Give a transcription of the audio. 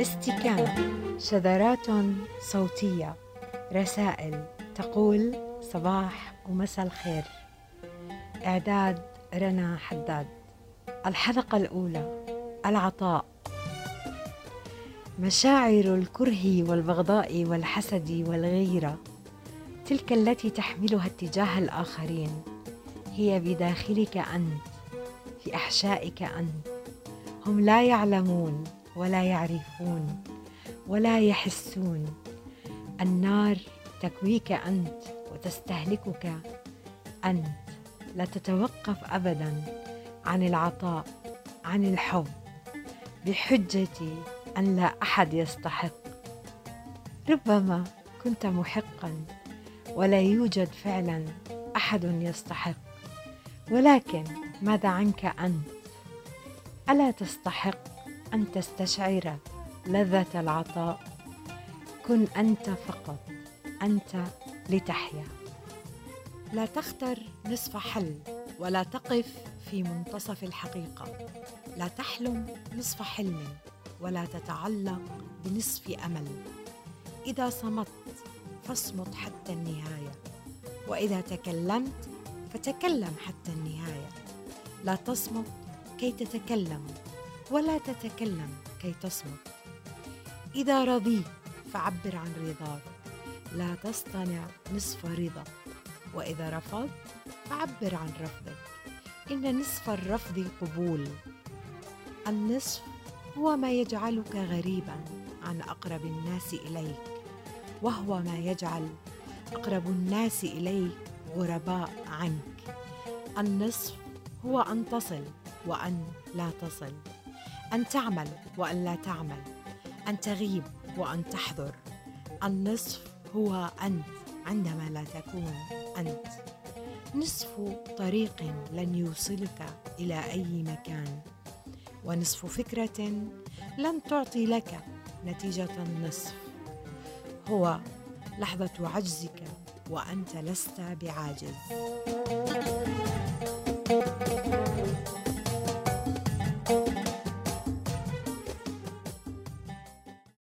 استكان شذرات صوتية. رسائل تقول صباح ومساء الخير. إعداد رنا حداد. الحلقة الأولى العطاء. مشاعر الكره والبغضاء والحسد والغيرة تلك التي تحملها اتجاه الآخرين. هي بداخلك أنت في أحشائك أنت. هم لا يعلمون. ولا يعرفون ولا يحسون. النار تكويك أنت وتستهلكك أنت. لا تتوقف ابدا عن العطاء عن الحب. بحجة أن لا أحد يستحق. ربما كنت محقا ولا يوجد فعلا أحد يستحق. ولكن ماذا عنك أنت؟ ألا تستحق؟ أن تستشعر لذة العطاء. كن أنت فقط أنت لتحيا. لا تختر نصف حل ولا تقف في منتصف الحقيقة. لا تحلم نصف حلم ولا تتعلق بنصف أمل. إذا صمت فاصمت حتى النهاية. وإذا تكلمت فتكلم حتى النهاية. لا تصمت كي تتكلم. ولا تتكلم كي تصمت. إذا رضيت فعبر عن رضاك لا تصطنع نصف رضا. وإذا رفضت فعبر عن رفضك. إن نصف الرفض قبول. النصف هو ما يجعلك غريبا عن أقرب الناس إليك. وهو ما يجعل أقرب الناس إليك غرباء عنك. النصف هو أن تصل وأن لا تصل. أن تعمل وأن لا تعمل أن تغيب وأن تحضر. النصف هو أنت عندما لا تكون أنت. نصف طريق لن يوصلك إلى أي مكان. ونصف فكرة لن تعطي لك نتيجة النصف. هو لحظة عجزك وأنت لست بعاجز.